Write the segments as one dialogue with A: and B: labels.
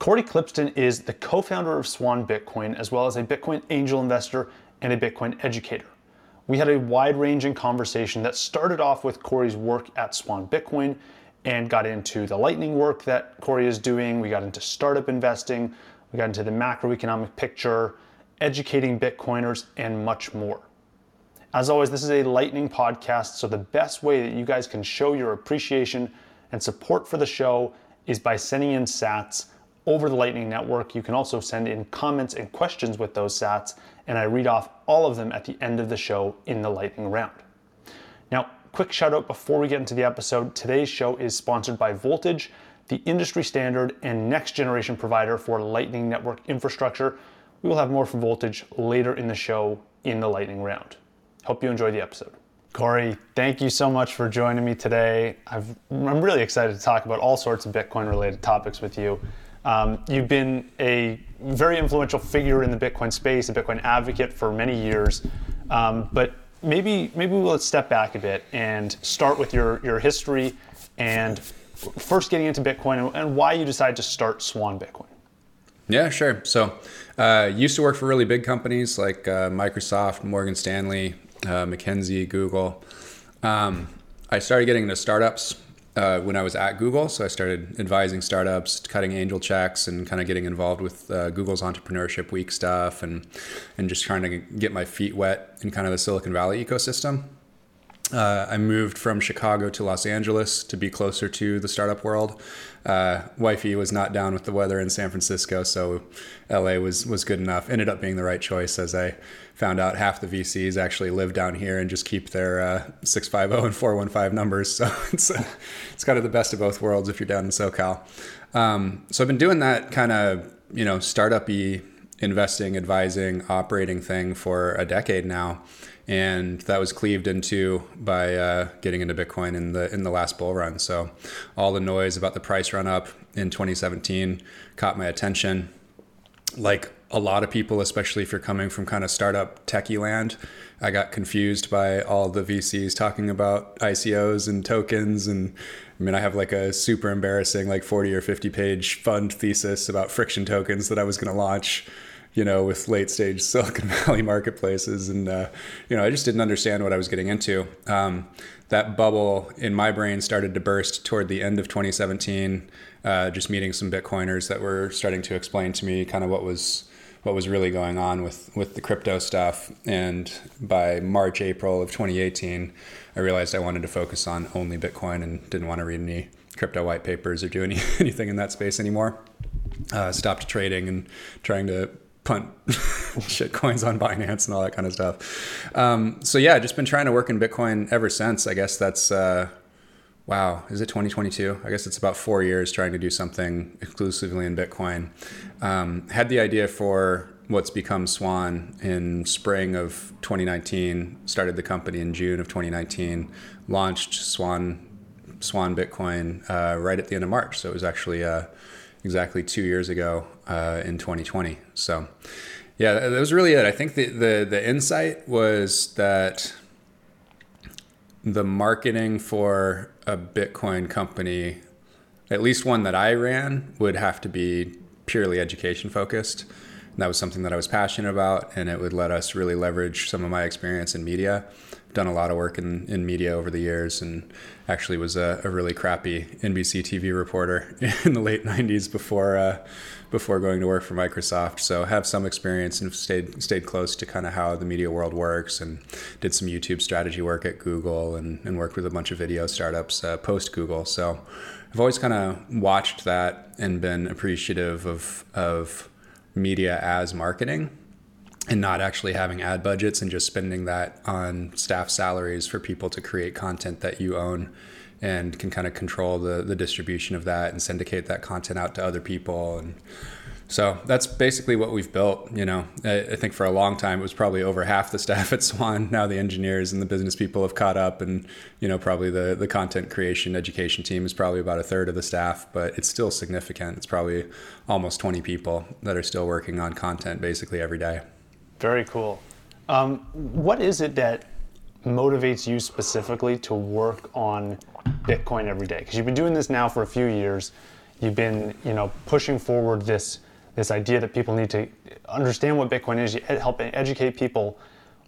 A: Cory Klippsten is the co founder of Swan Bitcoin, as well as a Bitcoin angel investor and a Bitcoin educator. We had a wide ranging conversation that started off with Cory's work at Swan Bitcoin and got into the Lightning work that Cory is doing. We got into startup investing, we got into the macroeconomic picture, educating Bitcoiners, and much more. As always, this is a Lightning podcast, so the best way that you guys can show your appreciation and support for the show is by sending in sats over the Lightning Network. You can also send in comments and questions with those sats, and I read off all of them at the end of the show in the Lightning round. Now, quick shout out before we get into the episode. Today's show is sponsored by Voltage, the industry standard and next generation provider for Lightning Network infrastructure. We will have more from Voltage later in the show in the Lightning round. Hope you enjoy the episode. Cory, thank you so much for joining me today. i am really excited to talk about all sorts of Bitcoin related topics with you. Um, you've been a very influential figure in the Bitcoin space, a Bitcoin advocate for many years. Um, but maybe maybe we'll step back a bit and start with your your history and first getting into Bitcoin and, and why you decided to start Swan Bitcoin.
B: Yeah, sure. So, uh, used to work for really big companies like uh, Microsoft, Morgan Stanley, uh, McKinsey, Google. Um, I started getting into startups uh, when I was at Google. So I started advising startups, cutting angel checks, and kind of getting involved with uh, Google's Entrepreneurship Week stuff, and and just trying to get my feet wet in kind of the Silicon Valley ecosystem. Uh, I moved from Chicago to Los Angeles to be closer to the startup world. Uh, wifey was not down with the weather in San Francisco, so LA was was good enough. Ended up being the right choice as I found out half the VCs actually live down here and just keep their uh, 650 and 415 numbers. So it's uh, it's kind of the best of both worlds if you're down in SoCal. Um, so I've been doing that kind of you know startup-y investing, advising, operating thing for a decade now and that was cleaved into by uh, getting into Bitcoin in the in the last bull run. So all the noise about the price run up in 2017 caught my attention. Like a lot of people, especially if you're coming from kind of startup techie land, I got confused by all the VCs talking about ICOs and tokens and I mean, I have like a super embarrassing, like 40 or 50 page fund thesis about friction tokens that I was going to launch you know, with late stage Silicon Valley marketplaces. And, uh, you know, I just didn't understand what I was getting into. Um, that bubble in my brain started to burst toward the end of 2017, uh, just meeting some Bitcoiners that were starting to explain to me kind of what was what was really going on with, with the crypto stuff. And by March, April of 2018, I realized I wanted to focus on only Bitcoin and didn't want to read any crypto white papers or do any, anything in that space anymore. Uh, stopped trading and trying to punt shit coins on Binance and all that kind of stuff. Um, so yeah, just been trying to work in Bitcoin ever since. I guess that's uh, wow. Is it 2022? I guess it's about four years trying to do something exclusively in Bitcoin. Um, had the idea for what's become Swan in spring of 2019. Started the company in June of 2019. Launched Swan Swan Bitcoin uh, right at the end of March. So it was actually. Uh, exactly two years ago uh, in 2020. So, yeah, that was really it. I think the, the, the insight was that the marketing for a Bitcoin company, at least one that I ran, would have to be purely education focused. And that was something that I was passionate about, and it would let us really leverage some of my experience in media done a lot of work in, in media over the years and actually was a, a really crappy NBC TV reporter in the late 90s before uh, before going to work for Microsoft. So have some experience and stayed stayed close to kind of how the media world works and did some YouTube strategy work at Google and, and worked with a bunch of video startups uh, post Google. So I've always kind of watched that and been appreciative of of media as marketing and not actually having ad budgets and just spending that on staff salaries for people to create content that you own and can kind of control the, the distribution of that and syndicate that content out to other people. And so that's basically what we've built you know. I, I think for a long time it was probably over half the staff at swan. Now the engineers and the business people have caught up and you know probably the, the content creation education team is probably about a third of the staff but it's still significant. It's probably almost 20 people that are still working on content basically every day
A: very cool. Um, what is it that motivates you specifically to work on Bitcoin every day? Because you've been doing this now for a few years. You've been, you know, pushing forward this this idea that people need to understand what Bitcoin is, help educate people.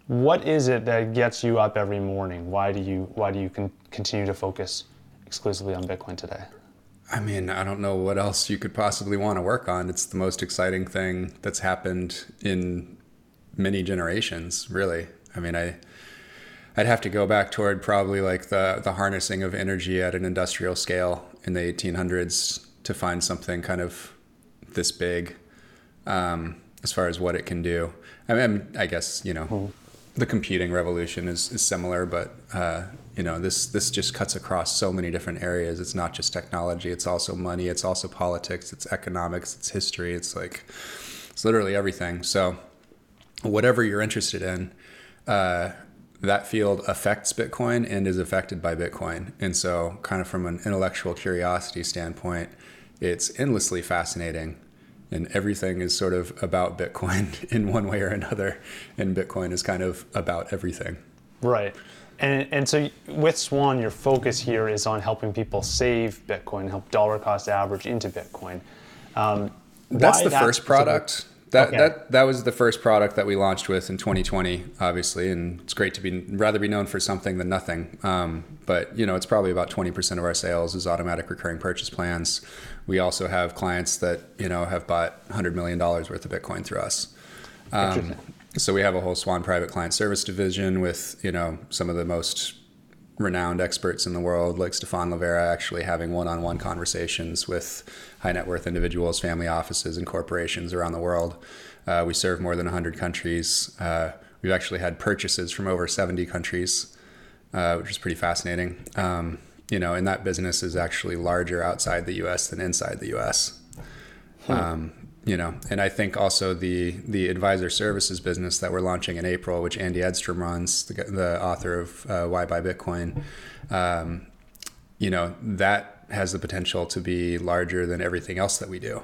A: What is it that gets you up every morning? Why do you why do you con- continue to focus exclusively on Bitcoin today?
B: I mean, I don't know what else you could possibly want to work on. It's the most exciting thing that's happened in many generations, really. I mean, I I'd have to go back toward probably like the the harnessing of energy at an industrial scale in the 1800s to find something kind of this big um, as far as what it can do. I mean, I guess you know, mm. the computing revolution is, is similar, but uh, you know, this this just cuts across so many different areas. It's not just technology; it's also money, it's also politics, it's economics, it's history. It's like it's literally everything. So, whatever you're interested in. Uh, that field affects Bitcoin and is affected by Bitcoin. And so, kind of from an intellectual curiosity standpoint, it's endlessly fascinating. And everything is sort of about Bitcoin in one way or another. And Bitcoin is kind of about everything.
A: Right. And, and so with Swan, your focus here is on helping people save Bitcoin, help dollar cost average into Bitcoin. Um,
B: That's the that first product. That, okay. that that was the first product that we launched with in 2020, obviously, and it's great to be rather be known for something than nothing. Um, but you know, it's probably about 20% of our sales is automatic recurring purchase plans. We also have clients that you know have bought 100 million dollars worth of Bitcoin through us. Um, so we have a whole Swan Private Client Service division with you know some of the most renowned experts in the world, like Stefan Livera, actually having one-on-one conversations with high net worth individuals, family offices, and corporations around the world. Uh, we serve more than 100 countries. Uh, we've actually had purchases from over 70 countries, uh, which is pretty fascinating. Um, you know, and that business is actually larger outside the U.S. than inside the U.S. Hmm. Um, you know, and I think also the the advisor services business that we're launching in April, which Andy Edstrom runs, the, the author of uh, Why Buy Bitcoin, um, you know, that has the potential to be larger than everything else that we do,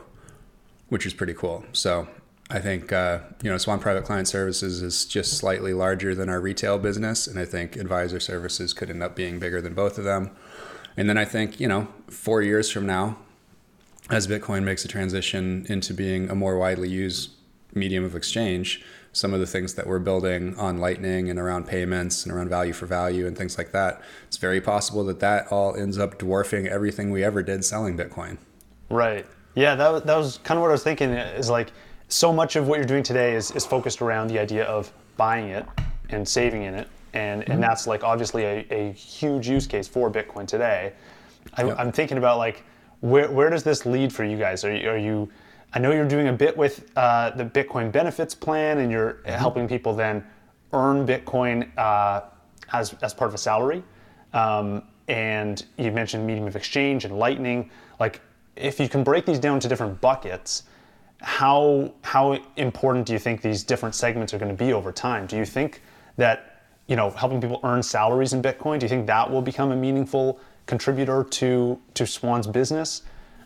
B: which is pretty cool. So I think uh, you know Swan Private Client Services is just slightly larger than our retail business, and I think advisor services could end up being bigger than both of them. And then I think you know four years from now, as Bitcoin makes a transition into being a more widely used medium of exchange, some of the things that we're building on Lightning and around payments and around value for value and things like that, it's very possible that that all ends up dwarfing everything we ever did selling Bitcoin.
A: Right. Yeah, that was, that was kind of what I was thinking is like so much of what you're doing today is, is focused around the idea of buying it and saving in it. And, mm-hmm. and that's like obviously a, a huge use case for Bitcoin today. I, yep. I'm thinking about like, where, where does this lead for you guys? Are you, are you I know you're doing a bit with uh, the Bitcoin benefits plan and you're mm-hmm. helping people then earn Bitcoin uh, as, as part of a salary. Um, and you mentioned medium of exchange and lightning. Like, if you can break these down to different buckets, how how important do you think these different segments are going to be over time? Do you think that you know helping people earn salaries in Bitcoin? Do you think that will become a meaningful contributor to to Swan's business.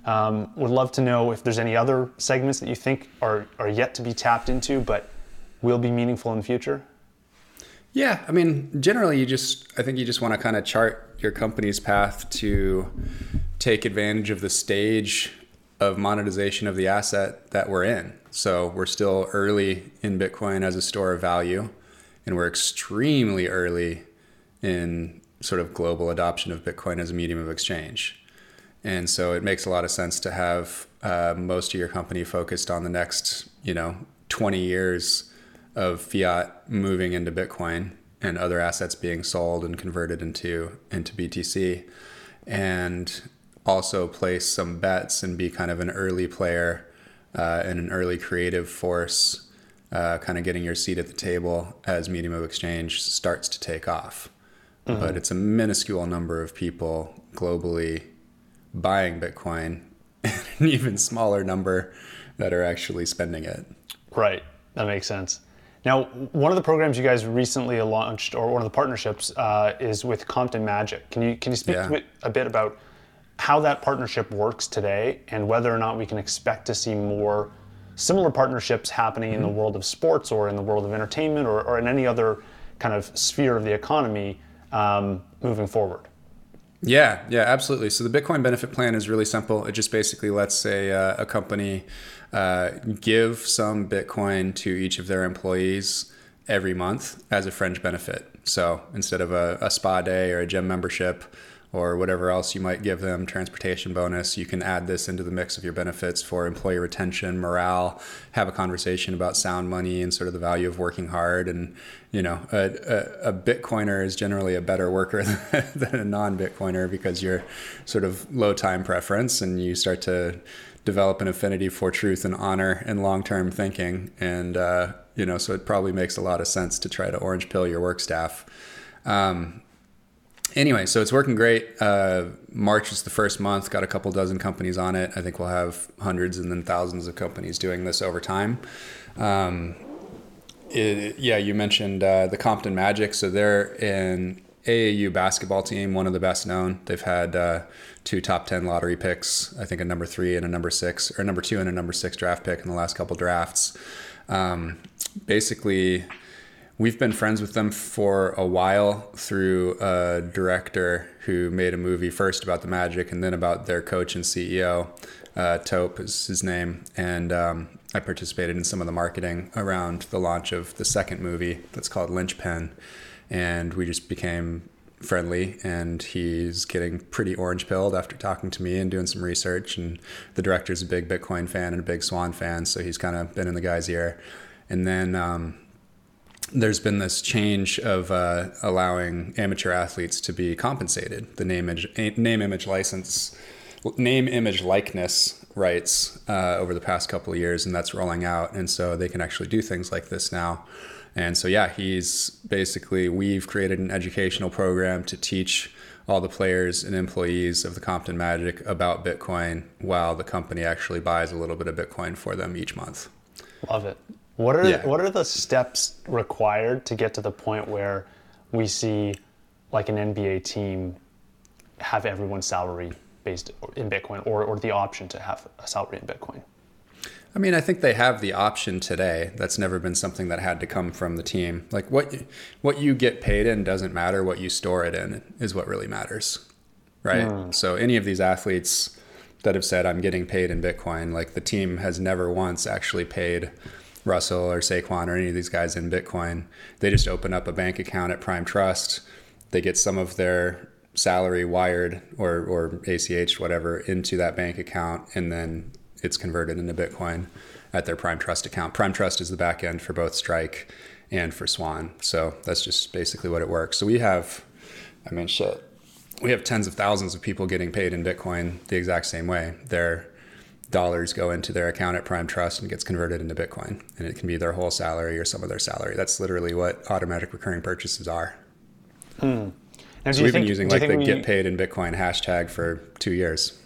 A: Um, would love to know if there's any other segments that you think are are yet to be tapped into, but will be meaningful in the future.
B: Yeah, I mean, generally, you just I think you just want to kind of chart your company's path to take advantage of the stage of monetization of the asset that we're in. So we're still early in Bitcoin as a store of value, and we're extremely early in sort of global adoption of Bitcoin as a medium of exchange. And so it makes a lot of sense to have uh, most of your company focused on the next, you know, 20 years of fiat moving into Bitcoin and other assets being sold and converted into into BTC, and also place some bets and be kind of an early player uh, and an early creative force, uh, kind of getting your seat at the table as medium of exchange starts to take off mm-hmm. but it's a minuscule number of people globally buying Bitcoin, and an even smaller number that are actually spending it.
A: Right, that makes sense. Now, one of the programs you guys recently launched, or one of the partnerships, uh, is with Compton Magic. Can you can you speak yeah. a bit about how that partnership works today, and whether or not we can expect to see more similar partnerships happening mm-hmm. in the mm-hmm. world of sports, or in the world of entertainment, or, or in any other kind of sphere of the economy um, moving forward?
B: Yeah, yeah, absolutely. So the Bitcoin benefit plan is really simple. It just basically lets a, uh, a company uh, give some Bitcoin to each of their employees every month as a fringe benefit. So instead of a, a spa day or a gym membership, or whatever else you might give them, transportation bonus. You can add this into the mix of your benefits for employee retention, morale, have a conversation about sound money and sort of the value of working hard. And, you know, a, a, a Bitcoiner is generally a better worker than a non Bitcoiner because you're sort of low time preference and you start to develop an affinity for truth and honor and long term thinking. And, uh, you know, so it probably makes a lot of sense to try to orange pill your work staff. Um, anyway, so it's working great. Uh, March is the first month, got a couple dozen companies on it. I think we'll have hundreds and then thousands of companies doing this over time. Um, it, yeah, you mentioned uh, the Compton Magic. So they're an AAU basketball team, one of the best known. They've had uh, two top 10 lottery picks, I think a number three and a number six, or number two and a number six draft pick in the last couple drafts. Um, basically, we've been friends with them for a while through a director who made a movie first about the Magic and then about their coach and CEO. Uh, Tope is his name, and um, I participated in some of the marketing around the launch of the second movie that's called Lynchpin, and we just became friendly and he's getting pretty orange pilled after talking to me and doing some research. And the director's a big bitcoin fan and a big swan fan so he's kind of been in the guy's ear. And then um, there's been this change of uh, allowing amateur athletes to be compensated. The name image, name image license, name image likeness rights uh, over the past couple of years, and that's rolling out. And so they can actually do things like this now. And so yeah, he's basically we've created an educational program to teach all the players and employees of the Compton Magic about Bitcoin, while the company actually buys a little bit of Bitcoin for them each month.
A: Love it. What are yeah. what are the steps required to get to the point where we see like an NBA team have everyone's salary based in Bitcoin or, or the option to have a salary in Bitcoin?
B: I mean, I think they have the option today. That's never been something that had to come from the team. Like what what you get paid in doesn't matter. What you store it in is what really matters, right? Mm. So any of these athletes that have said I'm getting paid in Bitcoin, like the team has never once actually paid Russell or Saquon or any of these guys in Bitcoin. They just open up a bank account at Prime Trust. They get some of their salary wired or, or ACH, whatever, into that bank account, and then it's converted into Bitcoin at their Prime Trust account. Prime Trust is the back end for both Strike and for Swan. So that's just basically what it works. So we have, I mean, shit, we have tens of thousands of people getting paid in Bitcoin the exact same way. They're dollars go into their account at Prime Trust and gets converted into Bitcoin. And it can be their whole salary or some of their salary. That's literally what automatic recurring purchases are.
A: Hmm.
B: Now, so we've think, been using like the we... get paid in Bitcoin hashtag for two years.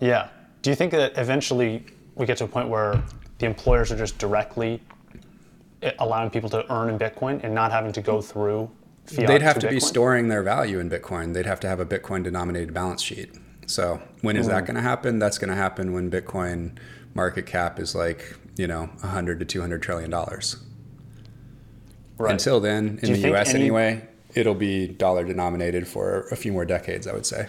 A: Yeah. Do you think that eventually we get to a point where the employers are just directly eh, allowing people to earn in Bitcoin and not having to go through fiat?
B: They'd have to,
A: to
B: be storing their value in Bitcoin. They'd have to have a Bitcoin denominated balance sheet. So when is mm. that hmm. going to happen? That's going to happen when Bitcoin market cap is like you know 100 to 200 trillion dollars. Right. Until then, in the U.S. Any... anyway, it'll be dollar denominated for a few more decades, I would say.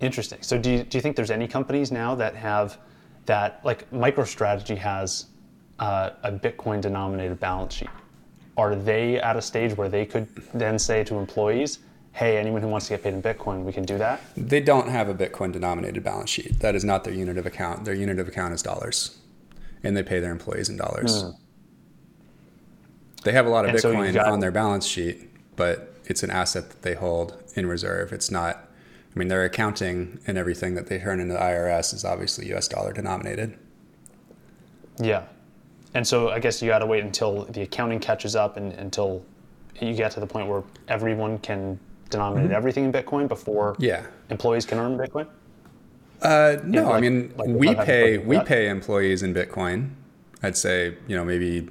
A: Interesting. So do you, do you think there's any companies now that have that like MicroStrategy has uh, a Bitcoin denominated balance sheet? Are they at a stage where they could then say to employees, hey, anyone who wants to get paid in Bitcoin, we can do that?
B: They don't have a Bitcoin denominated balance sheet. That is not their unit of account. Their unit of account is dollars, and they pay their employees in dollars. Mm. They have a lot of and Bitcoin so got, on their balance sheet, but it's an asset that they hold in reserve. It's not, I mean, their accounting and everything that they turn into the IRS is obviously US dollar denominated.
A: Yeah. And so I guess you got to wait until the accounting catches up and until you get to the point where everyone can denominate mm-hmm. everything in Bitcoin before
B: yeah.
A: employees can earn Bitcoin?
B: Uh, no, like, I mean like we pay we pay employees in Bitcoin. I'd say you know maybe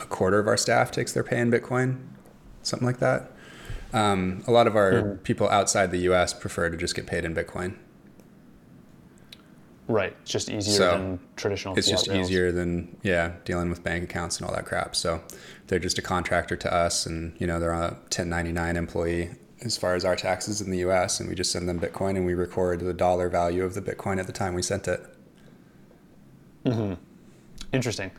B: a quarter of our staff takes their pay in Bitcoin, something like that. Um, a lot of our mm. people outside the U.S. prefer to just get paid in Bitcoin.
A: Right. It's just easier
B: So,
A: than traditional.
B: it's just
A: rails.
B: easier than yeah dealing with bank accounts and all that crap so they're just a contractor to us and you know they're a 1099 employee as far as our taxes in the us and we just send them bitcoin and we record the dollar value of the bitcoin at the time we sent it Mm hmm.
A: Interesting.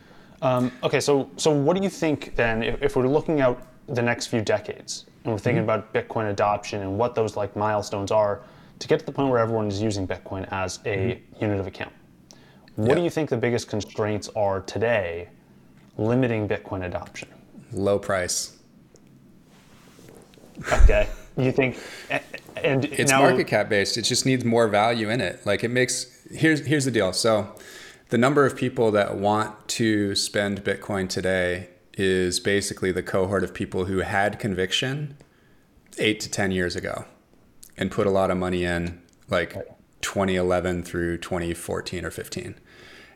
A: Um, okay, so so what do you think then, if, if we're looking out the next few decades and we're thinking about Bitcoin adoption and what those like milestones are to get to the point where everyone is using Bitcoin as a mm-hmm. unit of account? What
B: Yeah.
A: do you think the biggest constraints are today limiting Bitcoin adoption?
B: low price.
A: Okay, you think, and
B: it's
A: now,
B: market cap based. It just needs more value in it. Like it makes here's here's the deal. So the number of people that want to spend bitcoin today is basically the cohort of people who had conviction 8 to 10 years ago and put a lot of money in like 2011 through 2014 or 15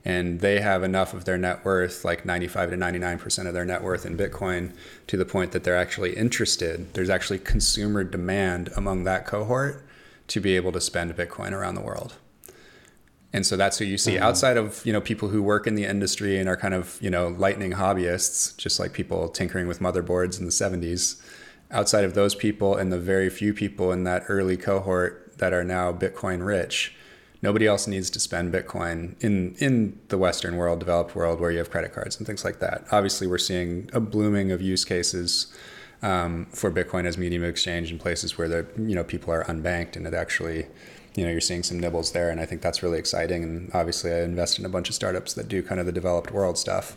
B: and they have enough of their net worth like 95 to 99% of their net worth in bitcoin to the point that they're actually interested there's actually consumer demand among that cohort to be able to spend bitcoin around the world. And so that's who you see mm-hmm. outside of you know people who work in the industry and are kind of you know lightning hobbyists just like people tinkering with motherboards in the 70s outside of those people and the very few people in that early cohort that are now bitcoin rich nobody else needs to spend bitcoin in in the western world developed world where you have credit cards and things like that. Obviously we're seeing a blooming of use cases um, for bitcoin as medium of exchange in places where the you know people are unbanked and it actually you know you're seeing some nibbles there and i think that's really exciting. And obviously i invest in a bunch of startups that do kind of the developed world stuff.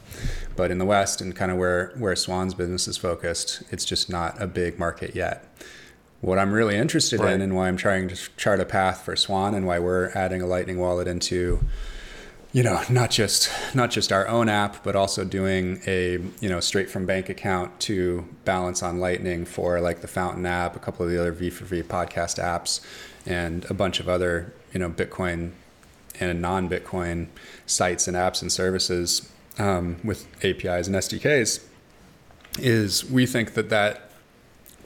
B: But in the west and kind of where where swan's business is focused it's just not a big market yet. What I'm really interested
A: Right.
B: in and why I'm trying to chart a path for Swan and why we're adding a Lightning wallet into, you know, not just not just our own app, but also doing a you know straight from bank account to balance on Lightning for like the Fountain app, a couple of the other V for V podcast apps, and a bunch of other you know Bitcoin and non-Bitcoin sites and apps and services um, with APIs and SDKs. Is we think that that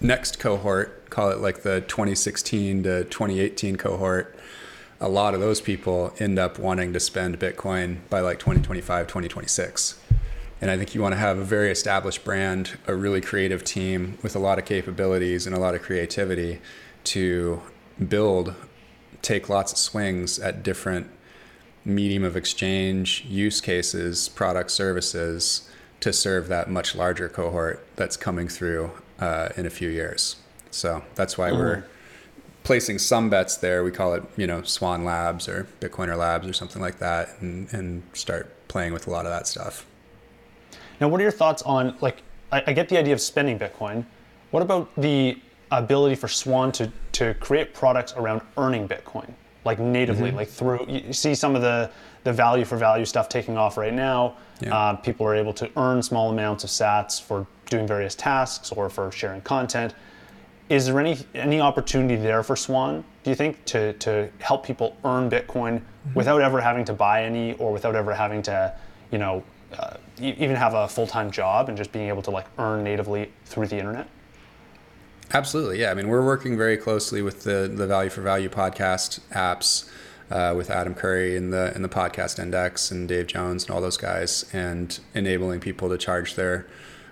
B: next cohort, call it like the 2016 to 2018 cohort, a lot of those people end up wanting to spend Bitcoin by like 2025, 2026. And I think you want to have a very established brand, a really creative team with a lot of capabilities and a lot of creativity to build, take lots of swings at different medium of exchange use cases, product services to serve that much larger cohort that's coming through uh, in a few years. So that's why we're placing some bets there. We call it, you know, Swan Labs or Bitcoiner Labs or something like that, and, and start playing with a lot of that stuff.
A: Now, what are your thoughts on like? I, I get the idea of spending Bitcoin. What about the ability for Swan to to create products around earning Bitcoin, like natively,
B: Mm-hmm.
A: like through? You see some of the the value for value stuff taking off right now.
B: Yeah.
A: Uh, people are able to earn small amounts of Sats for doing various tasks or for sharing content. Is there any any opportunity there for Swan? Do you think to to help people earn Bitcoin
B: Mm-hmm.
A: without ever having to buy any or without ever having to, you know, uh, even have a full time job and just being able to like earn natively through the internet?
B: Absolutely, yeah. I mean, we're working very closely with the the Value for Value podcast apps, uh, with Adam Curry in the in the podcast index and Dave Jones and all those guys, and enabling people to charge their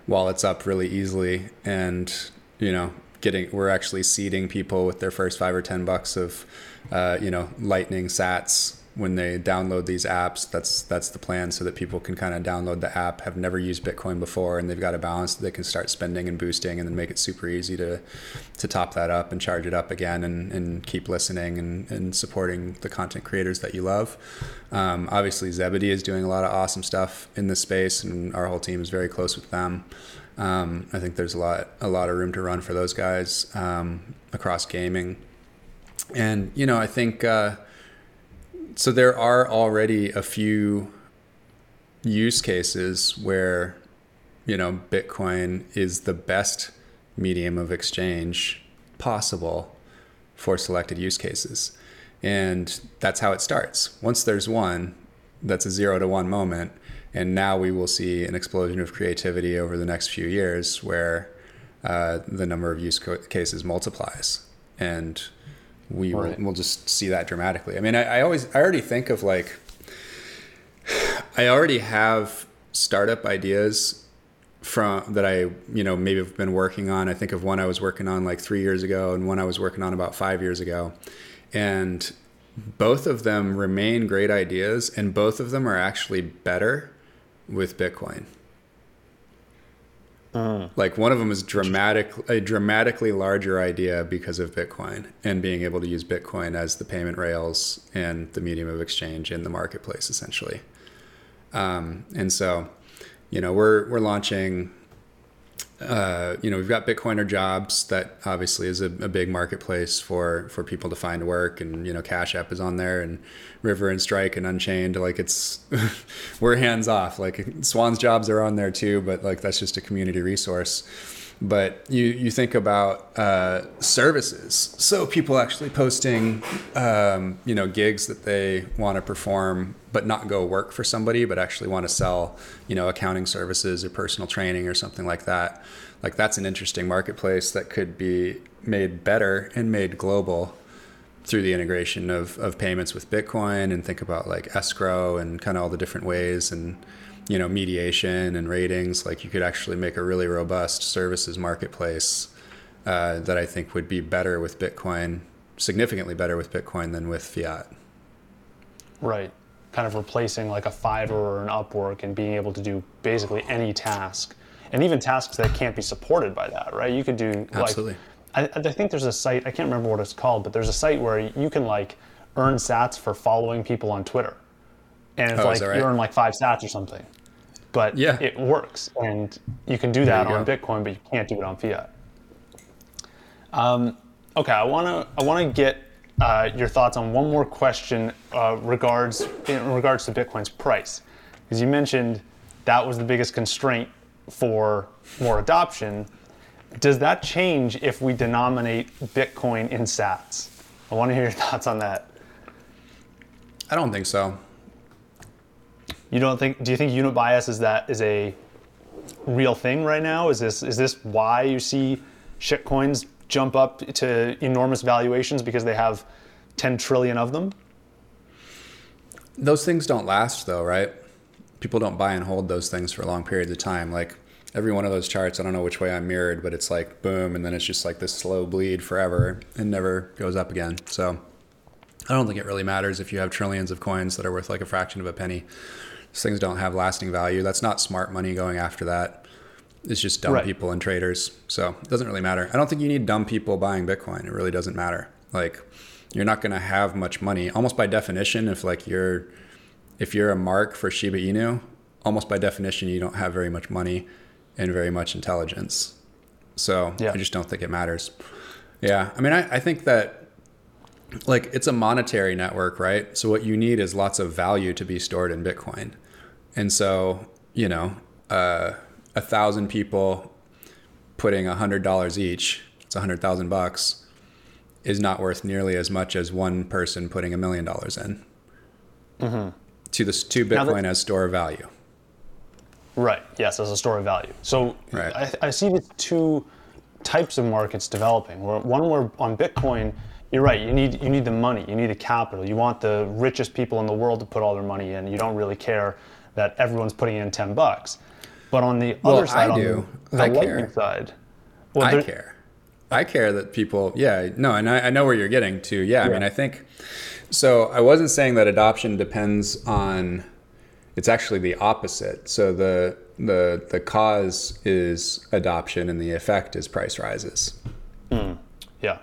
B: wallets up really easily, and you know, getting we're actually seeding people with their first five or ten bucks of, uh, you know, Lightning Sats when they download these apps. That's that's the plan, so that people can kind of download the app, have never used Bitcoin before, and they've got a balance that they can start spending and boosting, and then make it super easy to to top that up and charge it up again, and, and keep listening and, and supporting the content creators that you love. Um, obviously, Zebedee is doing a lot of awesome stuff in this space, and our whole team is very close with them. Um, I think there's a lot a lot of room to run for those guys um, across gaming, and you know I think. Uh, so there are already a few use cases where you know bitcoin is the best medium of exchange possible for selected use cases. And that's how it starts. Once there's one that's a 0 to 1 moment. And now we will see an explosion of creativity over the next few years where uh, the number of use co- cases multiplies. And we
A: Right.
B: will we'll just see that dramatically. I mean, I, I always I already think of like I already have startup ideas from that I you know maybe have been working on. I think of one I was working on like three years ago, and one I was working on about five years ago, and both of them remain great ideas, and both of them are actually better with Bitcoin. Like one of them is dramatic, a dramatically larger idea because of Bitcoin and being able to use Bitcoin as the payment rails and the medium of exchange in the marketplace, essentially. Um, and so, you know, we're we're launching. Uh, you know, we've got Bitcoiner jobs that obviously is a, a big marketplace for for people to find work, and you know, Cash App is on there, and River and Strike and Unchained. Like it's we're hands off. Like Swan's jobs are on there too, but like that's just a community resource. But you you think about uh, services, so people actually posting, um, you know, gigs that they want to perform, but not go work for somebody, but actually want to sell, you know, accounting services or personal training or something like that. Like that's an interesting marketplace that could be made better and made global through the integration of, of payments with Bitcoin and think about like escrow and kind of all the different ways and you know mediation and ratings like you could actually make a really robust services marketplace uh, that I think would be better with Bitcoin significantly better with Bitcoin than with fiat
A: Right. Kind of replacing like a Fiverr or an Upwork and being able to do basically any task, and even tasks that can't be supported by that. Right. You could do like.
B: Absolutely.
A: I, I think there's a site. I can't remember what it's called, but there's a site where you can like earn Sats for following people on Twitter, and it's
B: Oh,
A: like
B: right?
A: you earn like five Sats or something. But
B: Yeah.
A: it works, and you can do that on
B: go.
A: Bitcoin, but you can't do it on fiat. Um, okay, I want to I want to get uh, your thoughts on one more question uh, regards in regards to Bitcoin's price, because you mentioned that was the biggest constraint for more adoption. Does that change if we denominate Bitcoin in Sats? I want to hear your thoughts on that.
B: I don't think so
A: You don't think? Do you think unit bias is that is a real thing right now? Is this is this why you see shitcoins jump up to enormous valuations because they have 10 trillion of them?
B: those things don't last though right people don't buy and hold those things for long periods of time like every one of those charts i don't know which way i'm mirrored but it's like boom and then it's just like this slow bleed forever and never goes up again so i don't think it really matters if you have trillions of coins that are worth like a fraction of a penny things don't have lasting value that's not smart money going after that it's just dumb
A: Right.
B: people and traders so it doesn't really matter i don't think you need dumb people buying bitcoin it really doesn't matter like you're not going to have much money almost by definition if like you're if you're a mark for Shiba Inu, almost by definition, you don't have very much money and very much intelligence. So
A: Yeah.
B: I just don't think it matters. Yeah. I mean, I, I think that like it's a monetary network, right? So what you need is lots of value to be stored in Bitcoin. And so, you know, uh, a thousand people putting a hundred dollars each, it's a hundred thousand bucks, is not worth nearly as much as one person putting a million dollars in to the to
A: Now that-
B: Bitcoin as store of value.
A: Right. Yes, as a store of value. So
B: Right.
A: I, I see the two types of markets developing. Where one where on Bitcoin, you're right. You need you need the money. You need the capital. You want the richest people in the world to put all their money in. You don't really care that everyone's putting in ten bucks. But on the
B: Well,
A: other side,
B: I do. I care.
A: side, well,
B: I care. I care that people, yeah, no, and I, I know where you're getting to. Yeah, I mean, I think so. I wasn't saying that adoption depends on. It's actually the opposite. So the the the cause is adoption, and the effect is price rises. Hmm.
A: Yeah.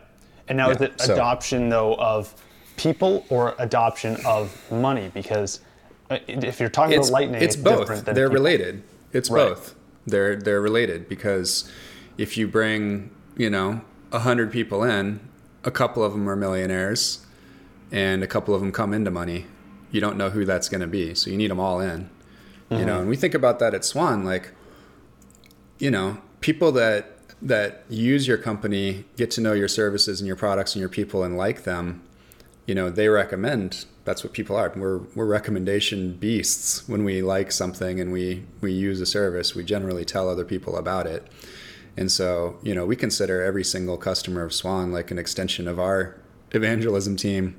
A: And now is
B: Yeah,
A: it
B: so-
A: adoption though of people or adoption of money? Because Uh, if you're talking
B: it's,
A: about Lightning,
B: it's
A: it's,
B: both. They're
A: people.
B: related. It's
A: Right.
B: both. They're they're related because if you bring you know a hundred people in, a couple of them are millionaires, and a couple of them come into money. You don't know who that's going to be, so you need them all in. You know, mm-hmm. and we think about that at Swan, like you know, people that that use your company get to know your services and your products and your people and like them you know they recommend that's what people are we're we're recommendation beasts when we like something and we we use a service we generally tell other people about it and so you know we consider every single customer of swan like an extension of our evangelism team.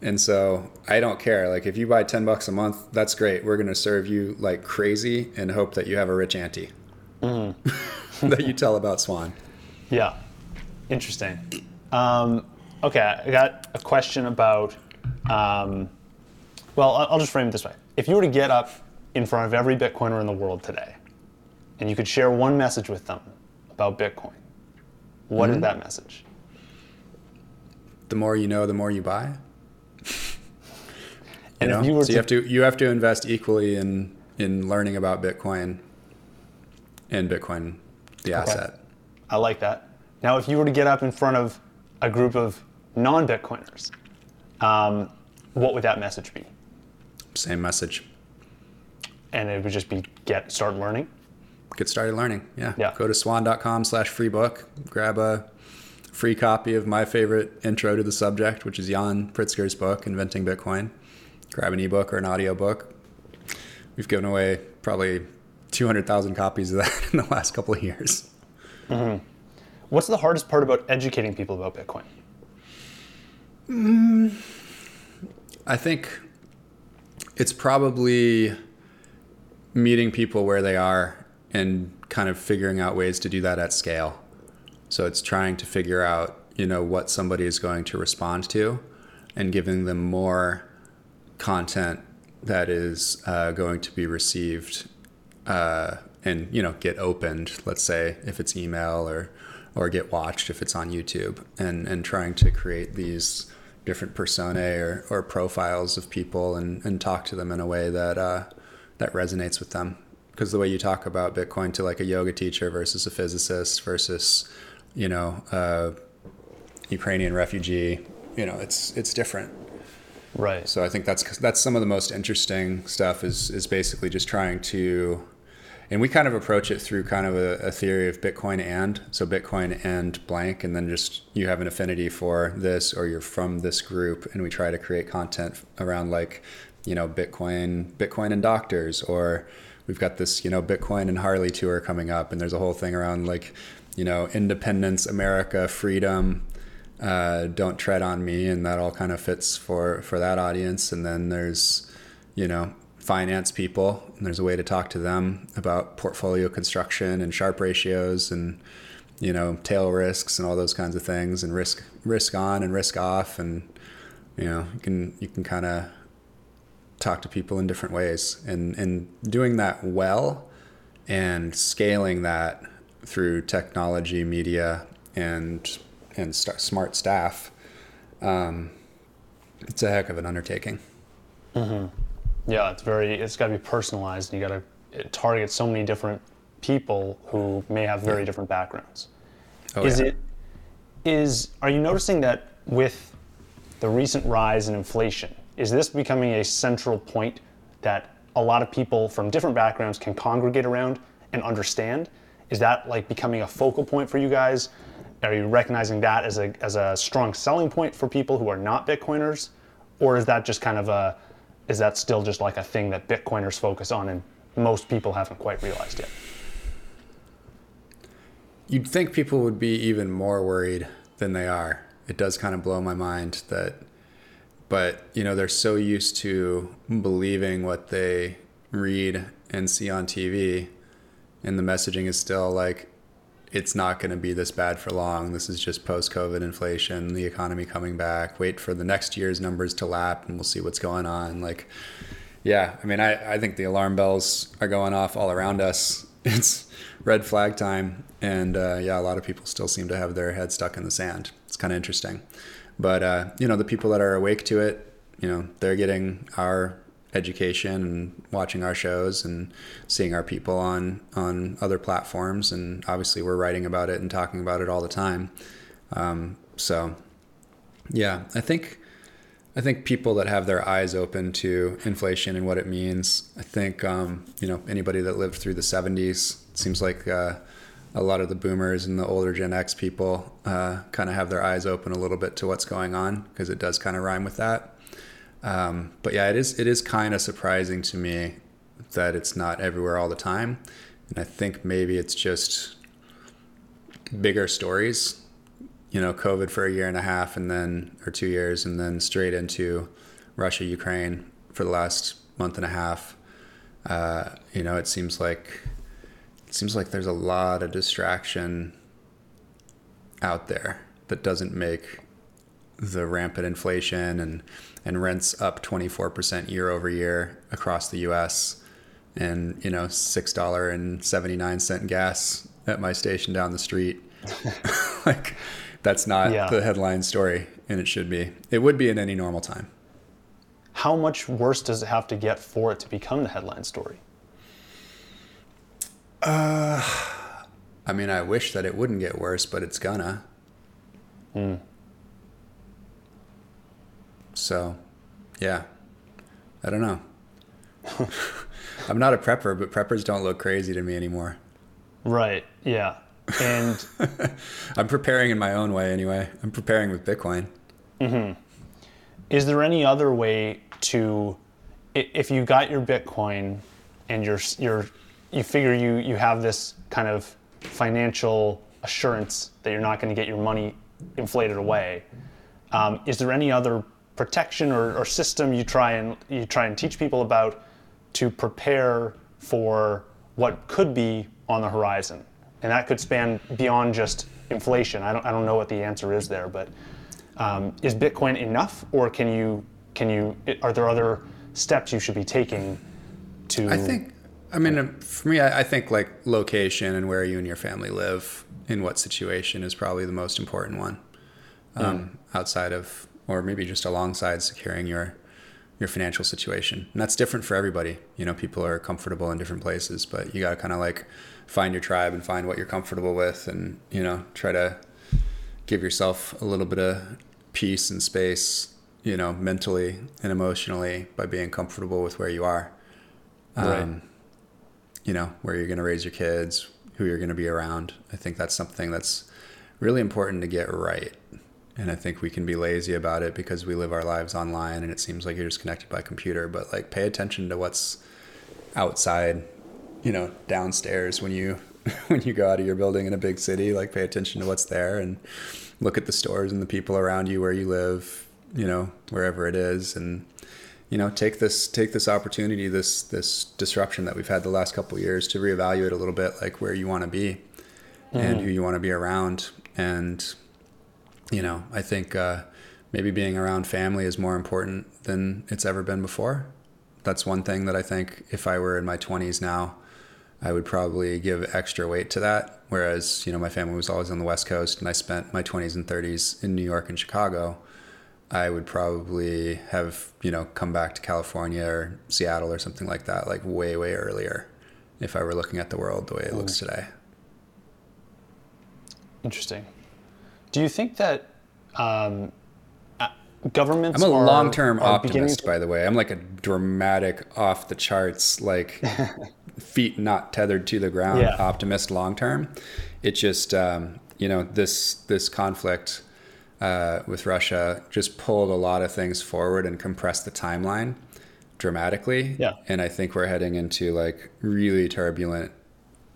B: And so I don't care. Like if you buy 10 bucks a month, that's great. We're going to serve you like crazy and hope that you have a rich auntie that you tell about Swan.
A: Yeah, interesting. Um, okay, I got a question about. Um, well, I'll I'll just frame it this way: if you were to get up in front of every Bitcoiner in the world today, and you could share one message with them about Bitcoin, what is that message?
B: The more you know, the more you buy.
A: And
B: You
A: if you were
B: so you have to you have to invest equally in in learning about Bitcoin and Bitcoin, the asset.
A: I like that. Now, if you were to get up in front of a group of non-Bitcoiners, um, what would that message be?
B: Same message.
A: And it would just be get start learning.
B: Get started learning. Yeah.
A: Yeah.
B: Go to swan.com slash free book. Grab a free copy of my favorite intro to the subject, which is Yan Pritzker's book, Inventing Bitcoin. Grab an ebook or an audiobook. We've given away probably 200,000 copies of that in the last couple of years.
A: What's the hardest part about educating people about Bitcoin?
B: I think it's probably meeting people where they are and kind of figuring out ways to do that at scale. So it's trying to figure out, you know, what somebody is going to respond to and giving them more content that is uh, going to be received uh, and, you know, get opened, let's say, if it's email or or get watched if it's on YouTube and, and trying to create these different personae or, or profiles of people and, and talk to them in a way that uh, that resonates with them. Because the way you talk about Bitcoin to like a yoga teacher versus a physicist versus, you know, a Ukrainian refugee, you know, it's it's different.
A: Right.
B: So I think that's that's some of the most interesting stuff is is basically just trying to, and we kind of approach it through kind of a, a theory of Bitcoin and so Bitcoin and blank, and then just you have an affinity for this or you're from this group, and we try to create content around like, you know, Bitcoin, Bitcoin and doctors, or we've got this you know Bitcoin and Harley tour coming up, and there's a whole thing around like, you know, independence, America, freedom uh, "Don't Tread on Me," and that all kind of fits for for that audience. And then there's, you know, finance people, and there's a way to talk to them about portfolio construction and Sharpe ratios and you know tail risks and all those kinds of things, and risk risk on and risk off, and you know you can you can kind of talk to people in different ways, and and doing that well, and scaling that through technology, media, and and st- smart staff, um, it's a heck of an undertaking.
A: Yeah, it's very. It's got to be personalized. And you got to target so many different people who may have very different backgrounds.
B: Oh,
A: is
B: yeah.
A: it? Is are you noticing that with the recent rise in inflation, is this becoming a central point that a lot of people from different backgrounds can congregate around and understand? Is that like becoming a focal point for you guys? Are you recognizing that as a as a strong selling point for people who are not Bitcoiners, or is that just kind of a is that still just like a thing that Bitcoiners focus on and most people haven't quite realized yet?
B: You'd think people would be even more worried than they are. It does kind of blow my mind that, but you know, they're so used to believing what they read and see on TV, and the messaging is still like, it's not going to be this bad for long. This is just post COVID inflation, the economy coming back. Wait for the next year's numbers to lap and we'll see what's going on. Like, yeah, I mean, I, I think the alarm bells are going off all around us. It's red flag time. And uh, yeah, a lot of people still seem to have their head stuck in the sand. It's kind of interesting. But, uh, you know, the people that are awake to it, you know, they're getting our education and watching our shows and seeing our people on on other platforms. And obviously we're writing about it and talking about it all the time. Um, so yeah i think i think people that have their eyes open to inflation and what it means i think um, you know anybody that lived through the 70s seems like uh, a lot of the boomers and the older gen x people uh, kind of have their eyes open a little bit to what's going on because it does kind of rhyme with that um, but yeah, it is it is kind of surprising to me that it's not everywhere all the time, and I think maybe it's just bigger stories you know, COVID for a year and a half and then, or two years, and then straight into Russia, Ukraine for the last month and a half. Uh, you know, it seems like, it seems like there's a lot of distraction out there that doesn't make the rampant inflation and, and rents up 24% year over year across the US and, you know, $6.79 gas at my station down the street. like, that's not
A: Yeah.
B: the headline story, and it should be. It would be in any normal time.
A: How much worse does it have to get for it to become the headline story?
B: uh I mean, I wish that it wouldn't get worse, but it's gonna. So, yeah, I don't know. I'm not a prepper, but preppers don't look crazy to me anymore.
A: Right. Yeah. And
B: I'm preparing in my own way anyway. I'm preparing with Bitcoin.
A: is there any other way to, if you got your Bitcoin and you're you're you figure you you have this kind of financial assurance that you're not going to get your money inflated away, um, is there any other protection or, or system you try and you try and teach people about to prepare for what could be on the horizon? And that could span beyond just inflation. I don't, I don't know what the answer is there, but um, is Bitcoin enough, or can you can you are there other steps you should be taking to?
B: I think, I mean, uh, for me, I, I think like location and where you and your family live in what situation is probably the most important one. Um, Outside of, or maybe just alongside securing your your financial situation, and that's different for everybody. You know, people are comfortable in different places, but you got to kind of like find your tribe and find what you're comfortable with, and you know, try to give yourself a little bit of peace and space, you know, mentally and emotionally by being comfortable with where you are
A: Right.
B: um, you know, where you're going to raise your kids, who you're going to be around. I think that's something that's really important to get right. And I think we can be lazy about it because we live our lives online and it seems like you're just connected by computer, but like pay attention to what's outside, you know, downstairs when you when you go out of your building in a big city, like pay attention to what's there and look at the stores and the people around you where you live, you know, wherever it is and you know take this take this opportunity this this disruption that we've had the last couple of years to reevaluate a little bit like where you want to be and mm-hmm. who you want to be around. And you know i think uh, maybe being around family is more important than it's ever been before that's one thing that i think if i were in my 20s now i would probably give extra weight to that whereas you know my family was always on the west coast and i spent my 20s and 30s in new york and chicago I would probably have, you know, come back to California or Seattle or something like that, like way, way earlier if I were looking at the world the way it looks today.
A: Interesting. Do you think that um, uh, governments
B: I'm a
A: are-
B: long term
A: are
B: optimist,
A: to-
B: by the way. I'm like a dramatic, off the charts, like feet not tethered to the ground
A: Yeah.
B: optimist long term. It just, um, you know, this this conflict uh, with Russia just pulled a lot of things forward and compressed the timeline dramatically.
A: Yeah.
B: And I think we're heading into like really turbulent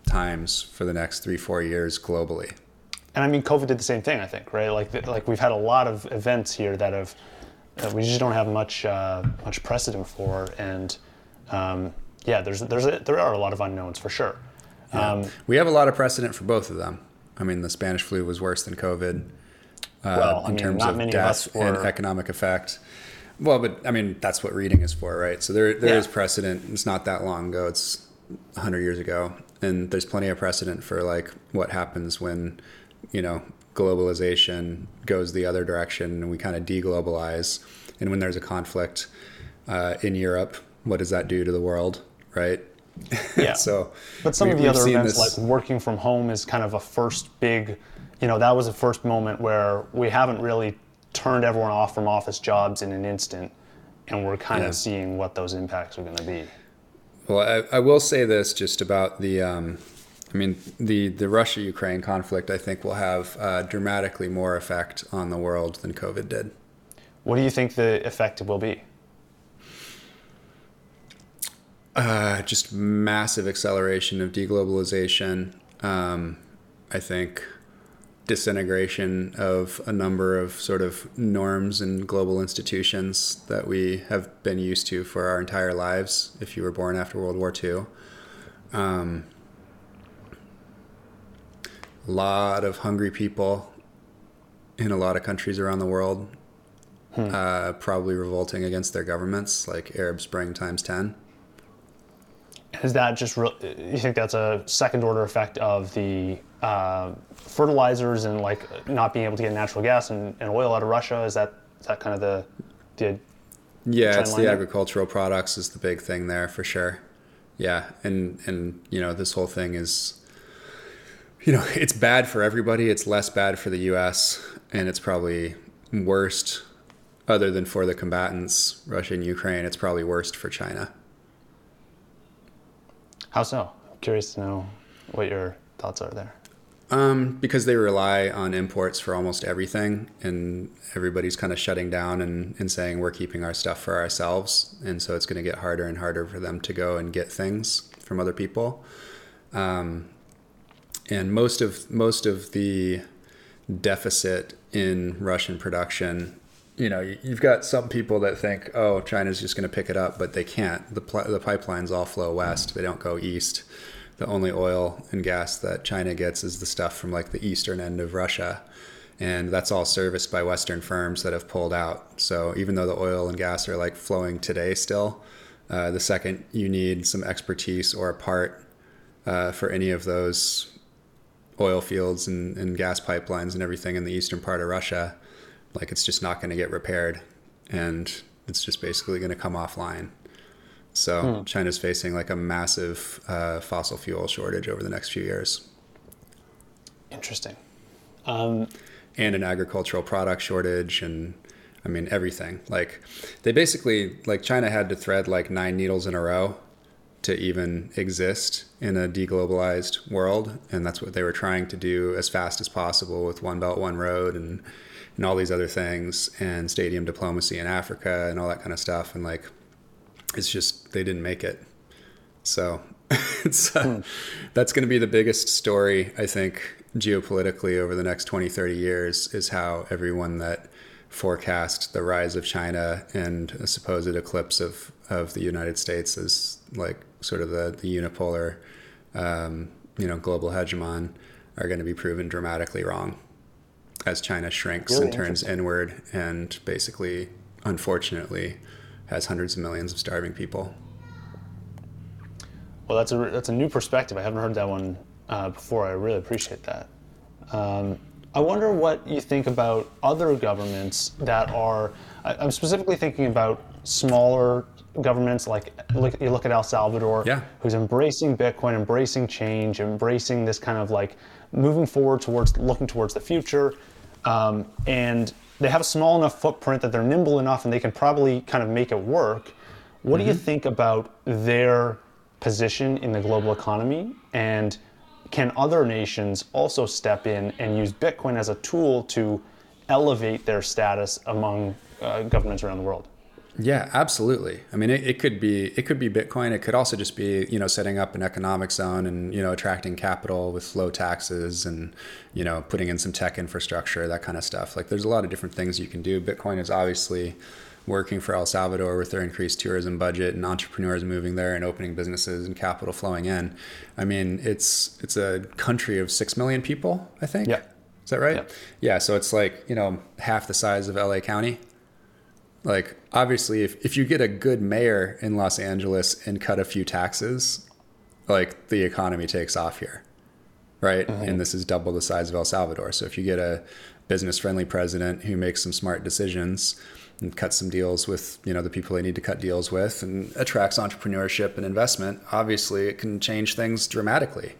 B: times for the next three, four years globally.
A: And I mean, COVID did the same thing. I think, right? Like, like we've had a lot of events here that have that we just don't have much uh, much precedent for, and um, yeah, there's there's a, there are a lot of unknowns for sure. Um,
B: We have a lot of precedent for both of them. I mean, the Spanish flu was worse than COVID. uh,
A: Well,
B: in
A: mean,
B: terms of
A: many of
B: death and economic effect. Well, but I mean, that's what reading is for, right? So there, there
A: Yeah.
B: is precedent. It's not that long ago. It's 100 years ago. And there's plenty of precedent for like what happens when, you know, globalization goes the other direction and we kind of deglobalize. And when there's a conflict uh, in Europe, what does that do to the world, right?
A: Yeah.
B: so,
A: But some
B: we-
A: of the other
B: seen
A: events,
B: this-
A: like working from home, is kind of a first big, you know, that was a first moment where we haven't really turned everyone off from office jobs in an instant, and we're kind
B: Yeah.
A: of seeing what those impacts are going to be.
B: Well, I, I will say this just about the, um, I mean, the, the Russia Ukraine conflict, I think, will have uh, dramatically more effect on the world than COVID did.
A: What do you think the effect will be?
B: Uh, just massive acceleration of deglobalization. Um, I think disintegration of a number of sort of norms and global institutions that we have been used to for our entire lives if you were born after World War II. Um, a lot of hungry people in a lot of countries around the world, hmm. uh, probably revolting against their governments, like Arab Spring times 10.
A: Is that just real? You think that's a second order effect of the uh, fertilizers and like not being able to get natural gas and, and oil out of Russia? Is that is that kind of the the
B: yeah, it's the there? agricultural products is the big thing there for sure. Yeah, and and you know this whole thing is, you know, it's bad for everybody. It's less bad for the U.S. and it's probably worst, other than for the combatants, Russia and Ukraine. It's probably worst for China.
A: How so? I'm curious to know what your thoughts are there.
B: Um, because they rely on imports for almost everything, and everybody's kind of shutting down and, and saying we're keeping our stuff for ourselves, and so it's going to get harder and harder for them to go and get things from other people. Um, and most of most of the deficit in Russian production, you know, you've got some people that think, oh, China's just going to pick it up, but they can't. The pl- the pipelines all flow west; they don't go east the only oil and gas that China gets is the stuff from like the eastern end of Russia. And that's all serviced by Western firms that have pulled out. So even though the oil and gas are like flowing today still, uh, the second you need some expertise or a part uh, for any of those oil fields and, and gas pipelines and everything in the eastern part of Russia, like it's just not going to get repaired. And it's just basically going to come offline. So hmm. China's facing like a massive uh, fossil fuel shortage over the next few years.
A: Interesting. Um,
B: and an agricultural product shortage, and I mean everything. Like they basically like China had to thread like nine needles in a row to even exist in a deglobalized world, and that's what they were trying to do as fast as possible with One Belt One Road and and all these other things and stadium diplomacy in Africa and all that kind of stuff, and like it's just they didn't make it. So it's, uh, hmm. that's going to be the biggest story, I think, geopolitically over the next 20, 30 years is how everyone that forecast the rise of China and a supposed eclipse of, of the United States is like sort of the, the unipolar, um, you know, global hegemon are going to be proven dramatically wrong as China shrinks really and turns inward and basically, unfortunately, has hundreds of millions of starving people.
A: Well, that's a that's a new perspective. I haven't heard that one uh, before. I really appreciate that. Um, I wonder what you think about other governments that are. I, am specifically thinking about smaller governments, like look, you look at El Salvador,
B: yeah.
A: who's embracing Bitcoin, embracing change, embracing this kind of like moving forward towards looking towards the future, um, and they have a small enough footprint that they're nimble enough and they can probably kind of make it work. What mm-hmm. do you mm-hmm. think about their position in the global economy? And can other nations also step in and use Bitcoin as a tool to elevate their status among uh, governments around the world?
B: Yeah, absolutely. I mean, it, it, could be it could be Bitcoin. It could also just be you know setting up an economic zone and you know attracting capital with low taxes and you know putting in some tech infrastructure, that kind of stuff. Like, there's a lot of different things you can do. Bitcoin is obviously working for El Salvador with their increased tourism budget and entrepreneurs moving there and opening businesses and capital flowing in. I mean, it's it's a country of six million people, I think.
A: Yeah.
B: Is that right? Yeah. yeah. So it's like you know half the size of LA County. Like, obviously, if, if you get a good mayor in Los Angeles and cut a few taxes, like the economy takes off here, right? Mm-hmm. And this is double the size of El Salvador. So if you get a business friendly president who makes some smart decisions and cuts some deals with you know the people they need to cut deals with and attracts entrepreneurship and investment obviously it can change things dramatically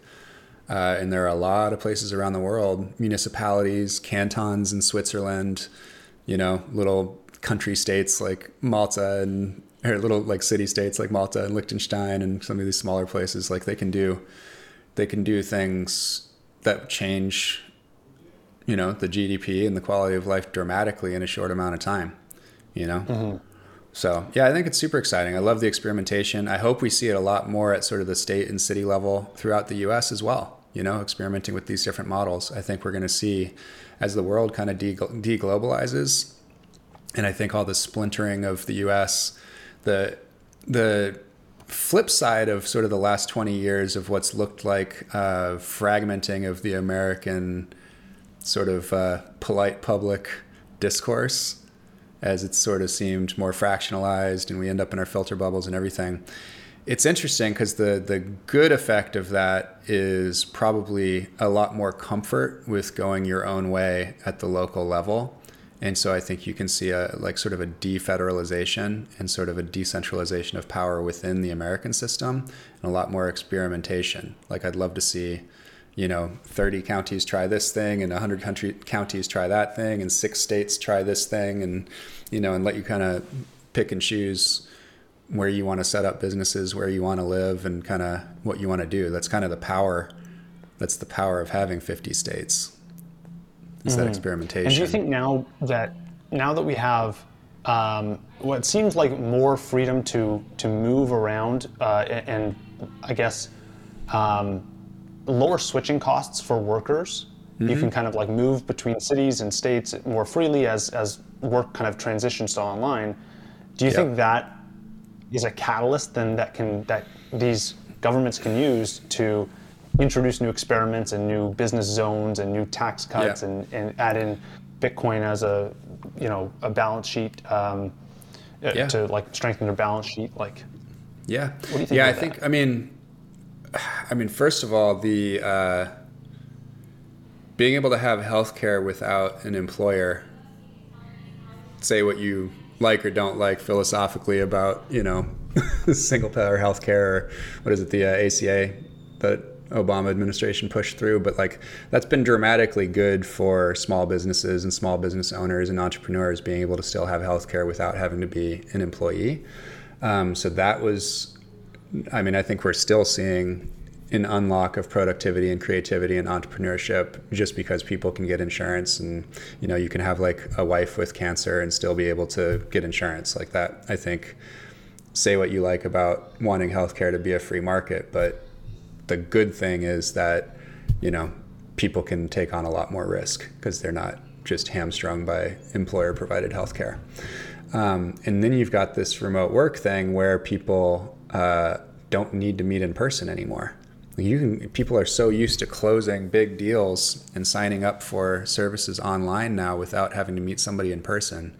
B: uh, and there are a lot of places around the world municipalities cantons in switzerland you know little country states like Malta and or little like city states like Malta and Liechtenstein and some of these smaller places like they can do they can do things that change you know the GDP and the quality of life dramatically in a short amount of time you know mm-hmm. so yeah I think it's super exciting I love the experimentation I hope we see it a lot more at sort of the state and city level throughout the US as well you know, experimenting with these different models. I think we're going to see as the world kind of de- deglobalizes, and I think all the splintering of the U.S., the the flip side of sort of the last 20 years of what's looked like uh, fragmenting of the American sort of uh, polite public discourse as it's sort of seemed more fractionalized and we end up in our filter bubbles and everything. It's interesting because the, the good effect of that is probably a lot more comfort with going your own way at the local level and so I think you can see a like sort of a defederalization and sort of a decentralization of power within the American system and a lot more experimentation. Like I'd love to see, you know, 30 counties try this thing and 100 country counties try that thing and six states try this thing and you know and let you kind of pick and choose where you want to set up businesses, where you want to live and kind of what you want to do. That's kind of the power that's the power of having 50 states is mm-hmm. that experimentation.
A: And do you think now that now that we have um, what seems like more freedom to to move around uh, and, I guess um, lower switching costs for workers. Mm-hmm. You can kind of like move between cities and states more freely as as work kind of transitions to online. Do you yep. think that is a catalyst then that can that these governments can use to introduce new experiments and new business zones and new tax cuts yeah. and, and add in Bitcoin as a you know a balance sheet um, uh, yeah. to like strengthen their balance sheet like
B: yeah what do you think yeah I that? think I mean I mean first of all the uh, being able to have healthcare without an employer say what you like or don't like philosophically about you know single payer healthcare or what is it the uh, ACA that Obama administration pushed through, but like that's been dramatically good for small businesses and small business owners and entrepreneurs being able to still have healthcare without having to be an employee. Um, so that was, I mean, I think we're still seeing an unlock of productivity and creativity and entrepreneurship just because people can get insurance and you know you can have like a wife with cancer and still be able to get insurance like that. I think say what you like about wanting healthcare to be a free market, but the good thing is that you know people can take on a lot more risk because they're not just hamstrung by employer provided healthcare. Um, and then you've got this remote work thing where people uh, don't need to meet in person anymore. You can, people are so used to closing big deals and signing up for services online now without having to meet somebody in person.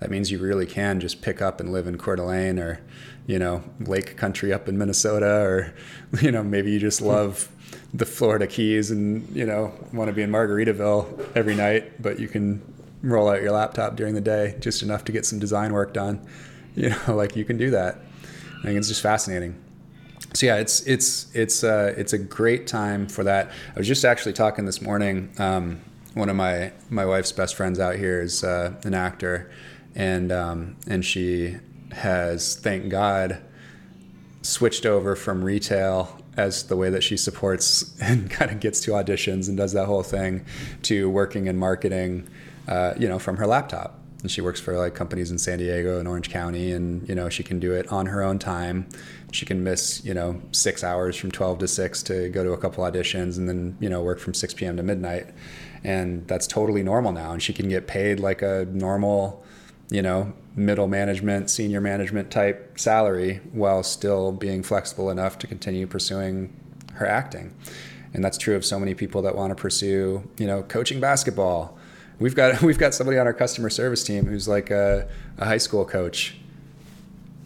B: That means you really can just pick up and live in Coeur d'Alene or you know, lake country up in Minnesota, or, you know, maybe you just love the Florida Keys and, you know, want to be in Margaritaville every night, but you can roll out your laptop during the day just enough to get some design work done. You know, like you can do that. I think it's just fascinating. So yeah, it's it's it's uh, it's a great time for that. I was just actually talking this morning. Um, one of my my wife's best friends out here is uh, an actor, and um, and she has, thank God, switched over from retail as the way that she supports and kind of gets to auditions and does that whole thing to working in marketing, uh, you know, from her laptop. And she works for like companies in San Diego and Orange County, and you know she can do it on her own time. She can miss you know six hours from 12 to 6 to go to a couple auditions, and then you know work from 6 p.m. to midnight, and that's totally normal now. And she can get paid like a normal you know, middle management, senior management type salary while still being flexible enough to continue pursuing her acting. And that's true of so many people that want to pursue, you know, coaching basketball. We've got we've got somebody on our customer service team who's like a, a high school coach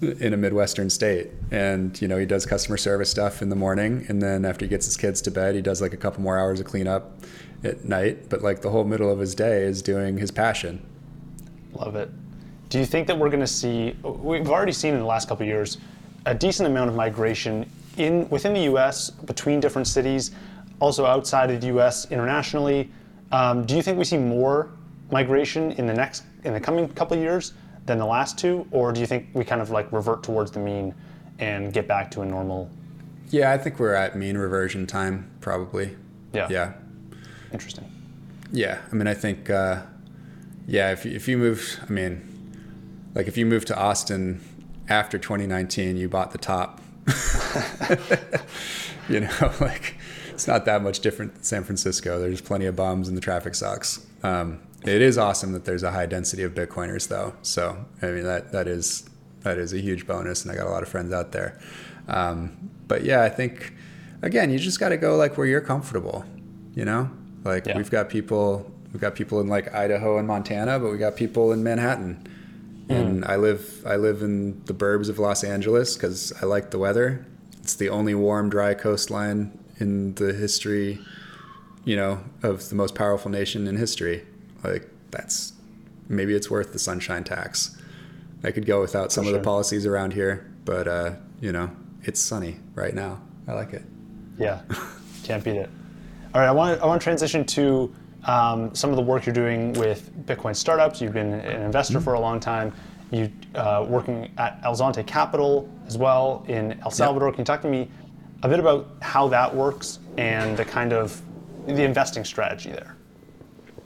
B: in a midwestern state and you know he does customer service stuff in the morning and then after he gets his kids to bed he does like a couple more hours of cleanup at night but like the whole middle of his day is doing his passion
A: love it do you think that we're going to see? We've already seen in the last couple of years a decent amount of migration in within the U.S. between different cities, also outside of the U.S. internationally. Um, do you think we see more migration in the next in the coming couple of years than the last two, or do you think we kind of like revert towards the mean and get back to a normal?
B: Yeah, I think we're at mean reversion time probably.
A: Yeah.
B: Yeah.
A: Interesting.
B: Yeah, I mean, I think. Uh, yeah, if if you move, I mean like if you moved to Austin after 2019, you bought the top. you know, like it's not that much different than San Francisco. There's plenty of bums and the traffic sucks. Um, it is awesome that there's a high density of Bitcoiners though. So I mean that that is that is a huge bonus, and I got a lot of friends out there. Um, but yeah, I think again, you just got to go like where you're comfortable. You know, like yeah. we've got people we've got people in like Idaho and Montana, but we got people in Manhattan. Mm. And I live I live in the burbs of Los Angeles because I like the weather. It's the only warm, dry coastline in the history, you know, of the most powerful nation in history. Like that's maybe it's worth the sunshine tax. I could go without some sure. of the policies around here, but uh, you know, it's sunny right now. I like it.
A: Yeah, can't beat it. All right, I want to, I want to transition to um, some of the work you're doing with Bitcoin startups. You've been an investor for a long time. You uh, working at El Zonte Capital as well in El Salvador. Yep. Can you talk to me a bit about how that works and the kind of the investing strategy there?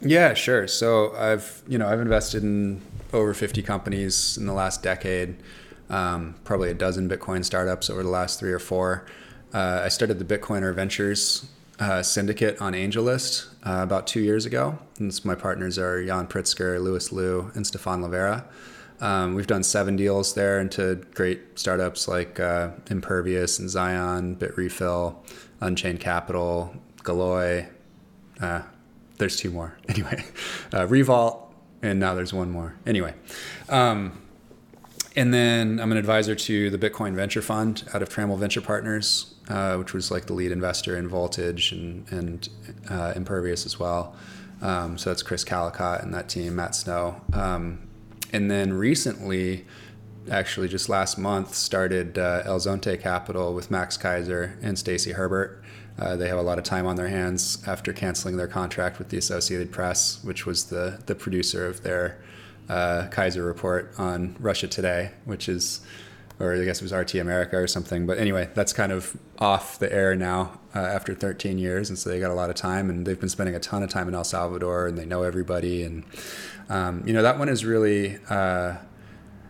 B: Yeah, sure. So I've you know I've invested in over 50 companies in the last decade, um, probably a dozen Bitcoin startups over the last three or four. Uh, I started the Bitcoiner Ventures uh, syndicate on AngelList uh, about two years ago. And my partners are Yan Pritzker, Louis Liu, and Stephan Livera. Um, we've done seven deals there into great startups like uh, Impervious and Zion, Bitrefill, Unchained Capital, Galoy. Uh, there's two more. Anyway, uh, Revault, and now there's one more. Anyway, um, and then I'm an advisor to the Bitcoin Venture Fund out of Trammell Venture Partners, uh, which was like the lead investor in Voltage and, and uh, Impervious as well. Um, so that's Chris Calicott and that team, Matt Snow. Um, and then recently, actually just last month, started uh, El Zonte Capital with Max Keiser and Stacy Herbert. Uh, they have a lot of time on their hands after canceling their contract with the Associated Press, which was the the producer of their uh, Keiser report on Russia Today, which is, or I guess it was RT America or something. But anyway, that's kind of off the air now uh, after 13 years, and so they got a lot of time, and they've been spending a ton of time in El Salvador, and they know everybody, and um, you know that one is really, uh,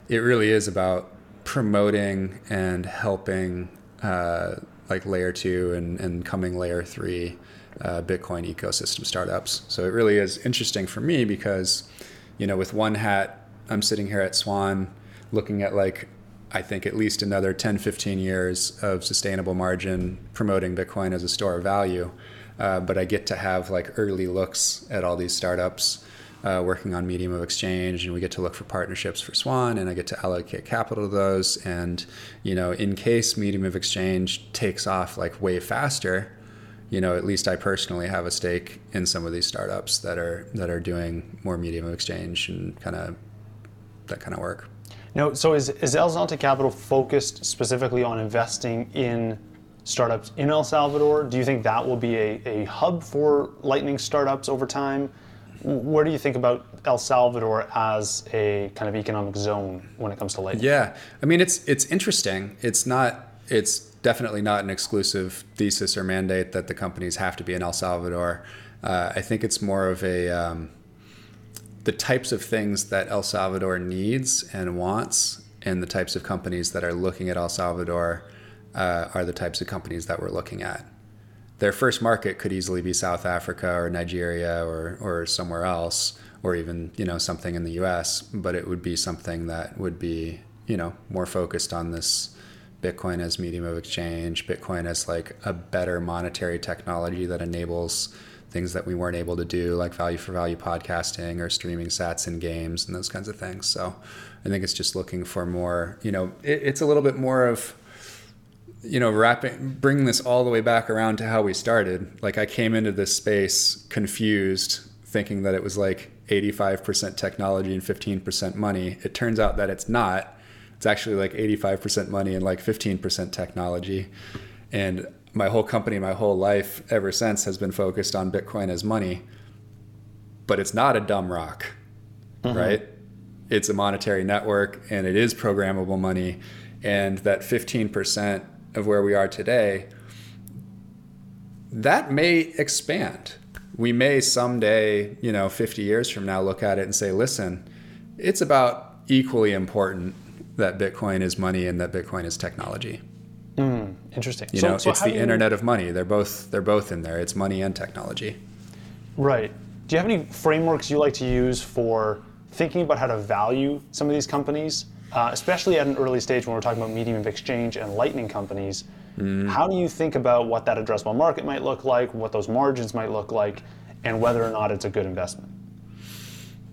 B: it really is about promoting and helping uh, like layer two and, and coming layer three uh, Bitcoin ecosystem startups. So it really is interesting for me because, you know, with one hat, I'm sitting here at Swan looking at like, I think at least another 10, 15 years of sustainable margin promoting Bitcoin as a store of value. Uh, but I get to have like early looks at all these startups uh, working on medium of exchange and we get to look for partnerships for swan and i get to allocate capital to those and you know in case medium of exchange takes off like way faster you know at least i personally have a stake in some of these startups that are that are doing more medium of exchange and kind of that kind of work
A: no so is, is el zonte capital focused specifically on investing in startups in el salvador do you think that will be a, a hub for lightning startups over time where do you think about El Salvador as a kind of economic zone when it comes to Lightning?
B: Yeah, I mean it's it's interesting. It's not. It's definitely not an exclusive thesis or mandate that the companies have to be in El Salvador. Uh, I think it's more of a um, the types of things that El Salvador needs and wants, and the types of companies that are looking at El Salvador uh, are the types of companies that we're looking at their first market could easily be South Africa or Nigeria or, or somewhere else, or even you know something in the U.S. But it would be something that would be you know more focused on this Bitcoin as medium of exchange, Bitcoin as like a better monetary technology that enables things that we weren't able to do, like value for value podcasting or streaming sats and games and those kinds of things. So I think it's just looking for more, you know, it, it's a little bit more of you know, wrapping, bringing this all the way back around to how we started. Like I came into this space confused, thinking that it was like 85% technology and 15% money. It turns out that it's not. It's actually like 85% money and like 15% technology. And my whole company, my whole life ever since has been focused on Bitcoin as money. But it's not a dumb rock, mm-hmm. right? It's a monetary network and it is programmable money. And that 15% of where we are today, that may expand. We may someday, you know, 50 years from now, look at it and say, listen, it's about equally important that Bitcoin is money and that Bitcoin is technology. Hmm.
A: Interesting.
B: You
A: So-
B: know,
A: so
B: it's the
A: you-
B: internet of money. They're both they're both in there. It's money and technology.
A: Right. Do you have any frameworks you like to use for thinking about how to value some of these companies, uh, especially at an early stage when we're talking about medium of exchange and lightning companies? Hmm. How do you think about what that addressable market might look like, what those margins might look like, and whether or not it's a good investment?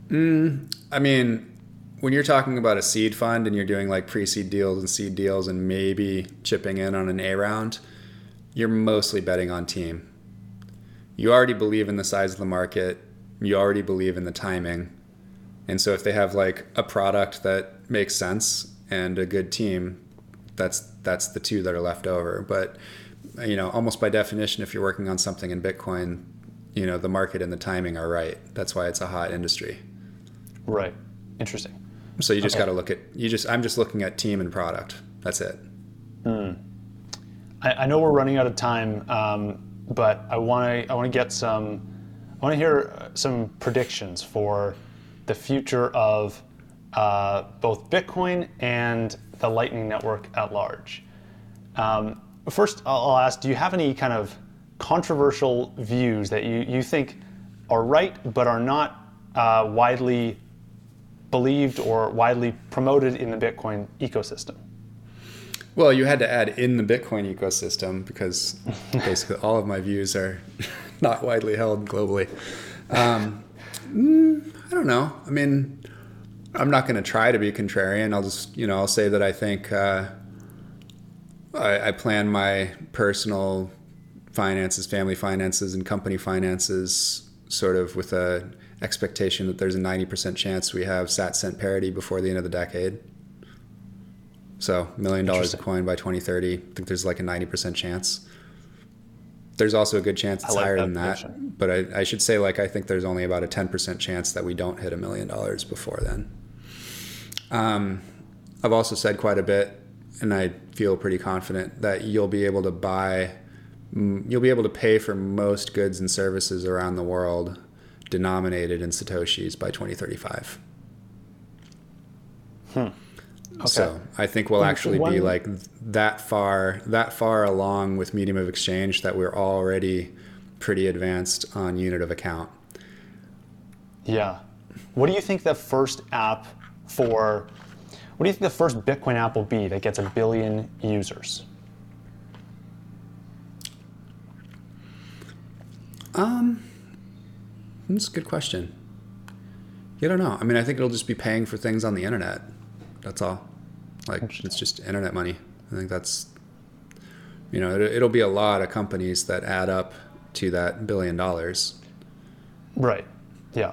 A: Hmm.
B: I mean, when you're talking about a seed fund and you're doing like pre-seed deals and seed deals and maybe chipping in on an A round, you're mostly betting on team. You already believe in the size of the market. You already believe in the timing. And so if they have like a product that makes sense and a good team, that's that's the two that are left over. But you know, almost by definition, if you're working on something in Bitcoin, you know, the market and the timing are right. That's why it's a hot industry.
A: Right. Interesting.
B: So you just
A: Okay.
B: got to look at you just I'm just looking at team and product. That's it.
A: I, I know we're running out of time, um, but I want to I want to get some I want to hear uh, some predictions for the future of uh, both Bitcoin and the Lightning Network at large. Um, first, I'll I'll ask: Do you have any kind of controversial views that you you think are right but are not uh, widely believed or widely promoted in the Bitcoin ecosystem?
B: Well, you had to add in the Bitcoin ecosystem because basically all of my views are not widely held globally. Um, mm, I don't know. I mean, I'm not going to try to be contrarian. I'll just, you know, I'll say that I think uh, I, I plan my personal finances, family finances, and company finances sort of with a expectation that there's a 90% chance we have sat cent parity before the end of the decade. So, million dollars a coin by 2030. I think there's like a 90% chance. There's also a good chance it's
A: like
B: higher
A: that
B: than that.
A: prediction.
B: But I, I should say, like, I think there's only about a 10% chance that we don't hit a million dollars before then. Um, I've also said quite a bit, and I feel pretty confident that you'll be able to buy, mm, you'll be able to pay for most goods and services around the world denominated in Satoshis by 2035. Hmm. So I think we'll actually be like that far that far along with medium of exchange that we're already pretty advanced on unit of account.
A: Yeah. What do you think the first app for, what do you think the first Bitcoin app will be that gets a billion users?
B: Um, That's a good question. You don't know. I mean, I think it'll just be paying for things on the internet. That's all. Like it's just internet money. I think that's you know, it, it'll be a lot of companies that add up to that billion dollars
A: Right. Yeah.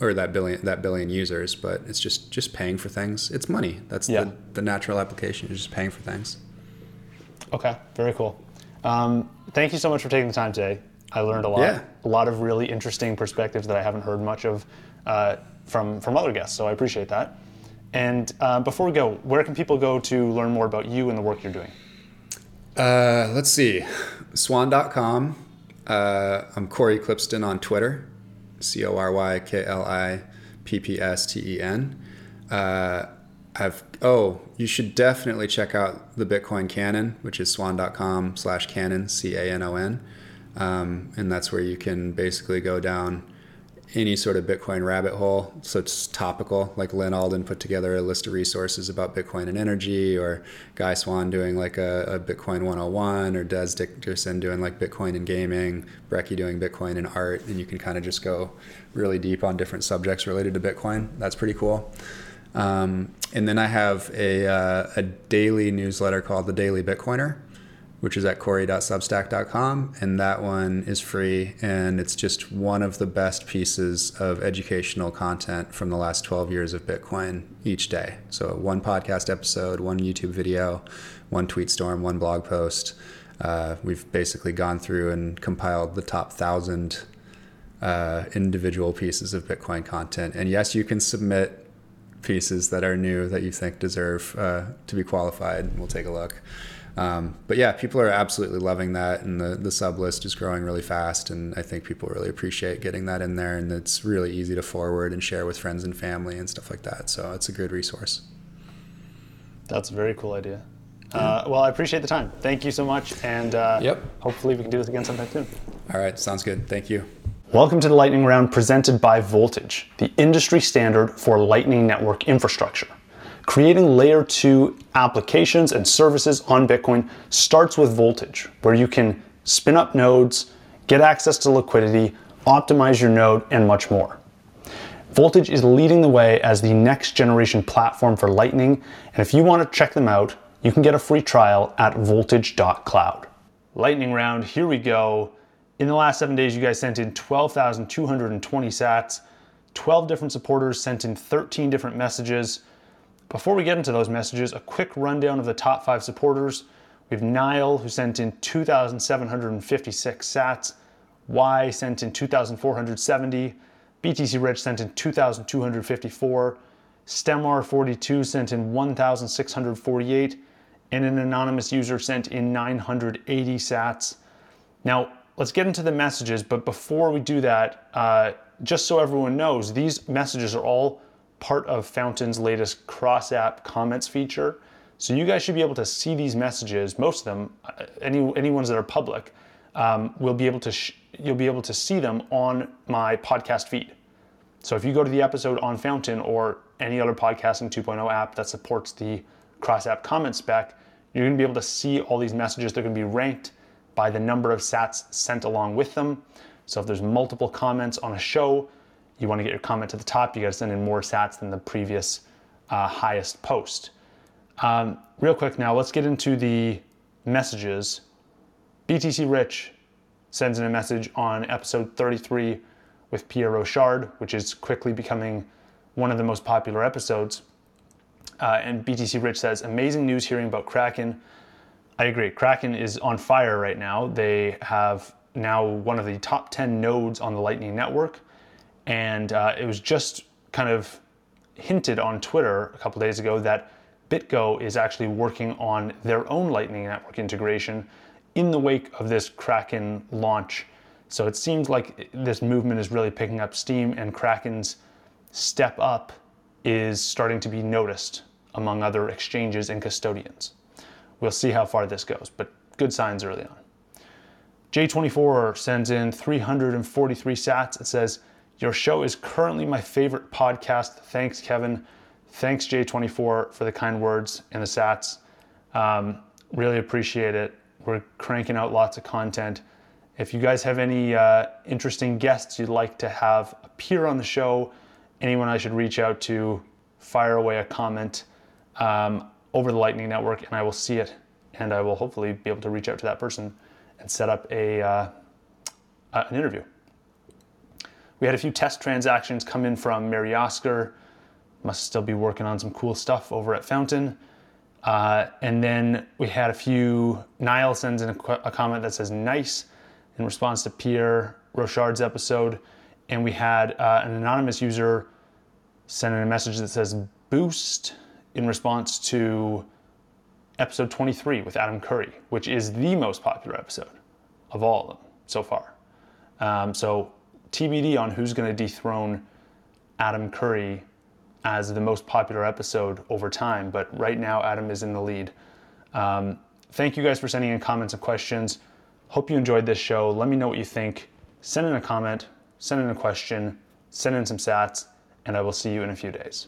B: or that billion that billion users, but it's just just paying for things. It's money. That's
A: Yeah.
B: the, the natural application. Is just paying for things.
A: Okay. Very cool. Um, thank you so much for taking the time today. I learned a lot.
B: Yeah.
A: A lot of really interesting perspectives that I haven't heard much of uh, from from other guests. So I appreciate that. And uh, before we go, where can people go to learn more about you and the work you're doing?
B: Uh, let's see. Swan.com. Uh, I'm Cory Klippsten on Twitter. C O R Y K L I P P S T E N. Uh, I've oh, you should definitely check out the Bitcoin Canon, which is swan.com slash canon, C A N O N. Um, and that's where you can basically go down any sort of Bitcoin rabbit hole. So it's topical. Like Lyn Alden put together a list of resources about Bitcoin and energy, or Guy Swan doing like a, a Bitcoin 101, or Des Dickerson doing like Bitcoin and gaming, Brecky doing Bitcoin and art. And you can kind of just go really deep on different subjects related to Bitcoin. That's pretty cool. Um, and then I have a, uh, a daily newsletter called The Daily Bitcoiner which is at cory.substack.com. And that one is free. And it's just one of the best pieces of educational content from the last 12 years of Bitcoin each day. So, one podcast episode, one YouTube video, one tweet storm, one blog post. Uh, we've basically gone through and compiled the top thousand uh, individual pieces of Bitcoin content. And yes, you can submit pieces that are new that you think deserve uh, to be qualified. We'll take a look. Um, but yeah, people are absolutely loving that, and the, the sub list is growing really fast. And I think people really appreciate getting that in there, and it's really easy to forward and share with friends and family and stuff like that. So it's a good resource.
A: That's a very cool idea. Uh, well, I appreciate the time. Thank you so much, and uh,
B: Yep.
A: hopefully we can do this again sometime soon.
B: All right, sounds good. Thank you.
A: Welcome to the Lightning Round presented by Voltage, the industry standard for Lightning Network infrastructure. Creating layer 2 applications and services on Bitcoin starts with Voltage, where you can spin up nodes, get access to liquidity, optimize your node, and much more. Voltage is leading the way as the next generation platform for Lightning, and if you want to check them out, you can get a free trial at voltage.cloud. Lightning round, here we go. In the last seven days, you guys sent in 12,220 sats. 12 different supporters sent in 13 different messages. Before we get into those messages, a quick rundown of the top five supporters. We have Nile, who sent in 2,756 sats. Y sent in 2,470. BTC Rich sent in 2,254. StemR42 sent in 1,648. And an anonymous user sent in 980 sats. Now, let's get into the messages, but before we do that, uh, just so everyone knows, these messages are all part of Fountain's latest cross app comments feature. So you guys should be able to see these messages, most of them, uh, any, any ones that are public, um, will be able to sh- you'll be able to see them on my podcast feed. So if you go to the episode on Fountain or any other podcasting 2.0 app that supports the cross app comment spec, you're going to be able to see all these messages. They're going to be ranked by the number of sats sent along with them. So if there's multiple comments on a show, you want to get your comment to the top, you got to send in more sats than the previous uh, highest post. Um, real quick now, let's get into the messages. BTC Rich sends in a message on episode 33 with Pierre Rochard, which is quickly becoming one of the most popular episodes. Uh, and BTC Rich says, Amazing news hearing about Kraken. I agree. Kraken is on fire right now. They have now one of the top 10 nodes on the Lightning Network. And uh, it was just kind of hinted on Twitter a couple days ago that BitGo is actually working on their own Lightning Network integration in the wake of this Kraken launch. So it seems like this movement is really picking up steam, and Kraken's step up is starting to be noticed among other exchanges and custodians. We'll see how far this goes, but good signs early on. J24 sends in 343 sats. It says, Your show is currently my favorite podcast. Thanks, Kevin. Thanks, J24, for the kind words and the sats. Um, really appreciate it. We're cranking out lots of content. If you guys have any uh, interesting guests you'd like to have appear on the show, anyone I should reach out to, fire away a comment um, over the Lightning Network, and I will see it, and I will hopefully be able to reach out to that person and set up a uh, an interview. We had a few test transactions come in from Mary Oscar. Must still be working on some cool stuff over at Fountain. Uh, and then we had a few. Niall sends in a, qu- a comment that says "nice" in response to Pierre Rochard's episode, and we had uh, an anonymous user send in a message that says "boost" in response to episode 23 with Adam Curry, which is the most popular episode of all of them so far. Um, so TBD on who's going to dethrone Adam Curry as the most popular episode over time, but right now Adam is in the lead. Um, thank you guys for sending in comments and questions. Hope you enjoyed this show. Let me know what you think. Send in a comment, send in a question, send in some sats, and I will see you in a few days.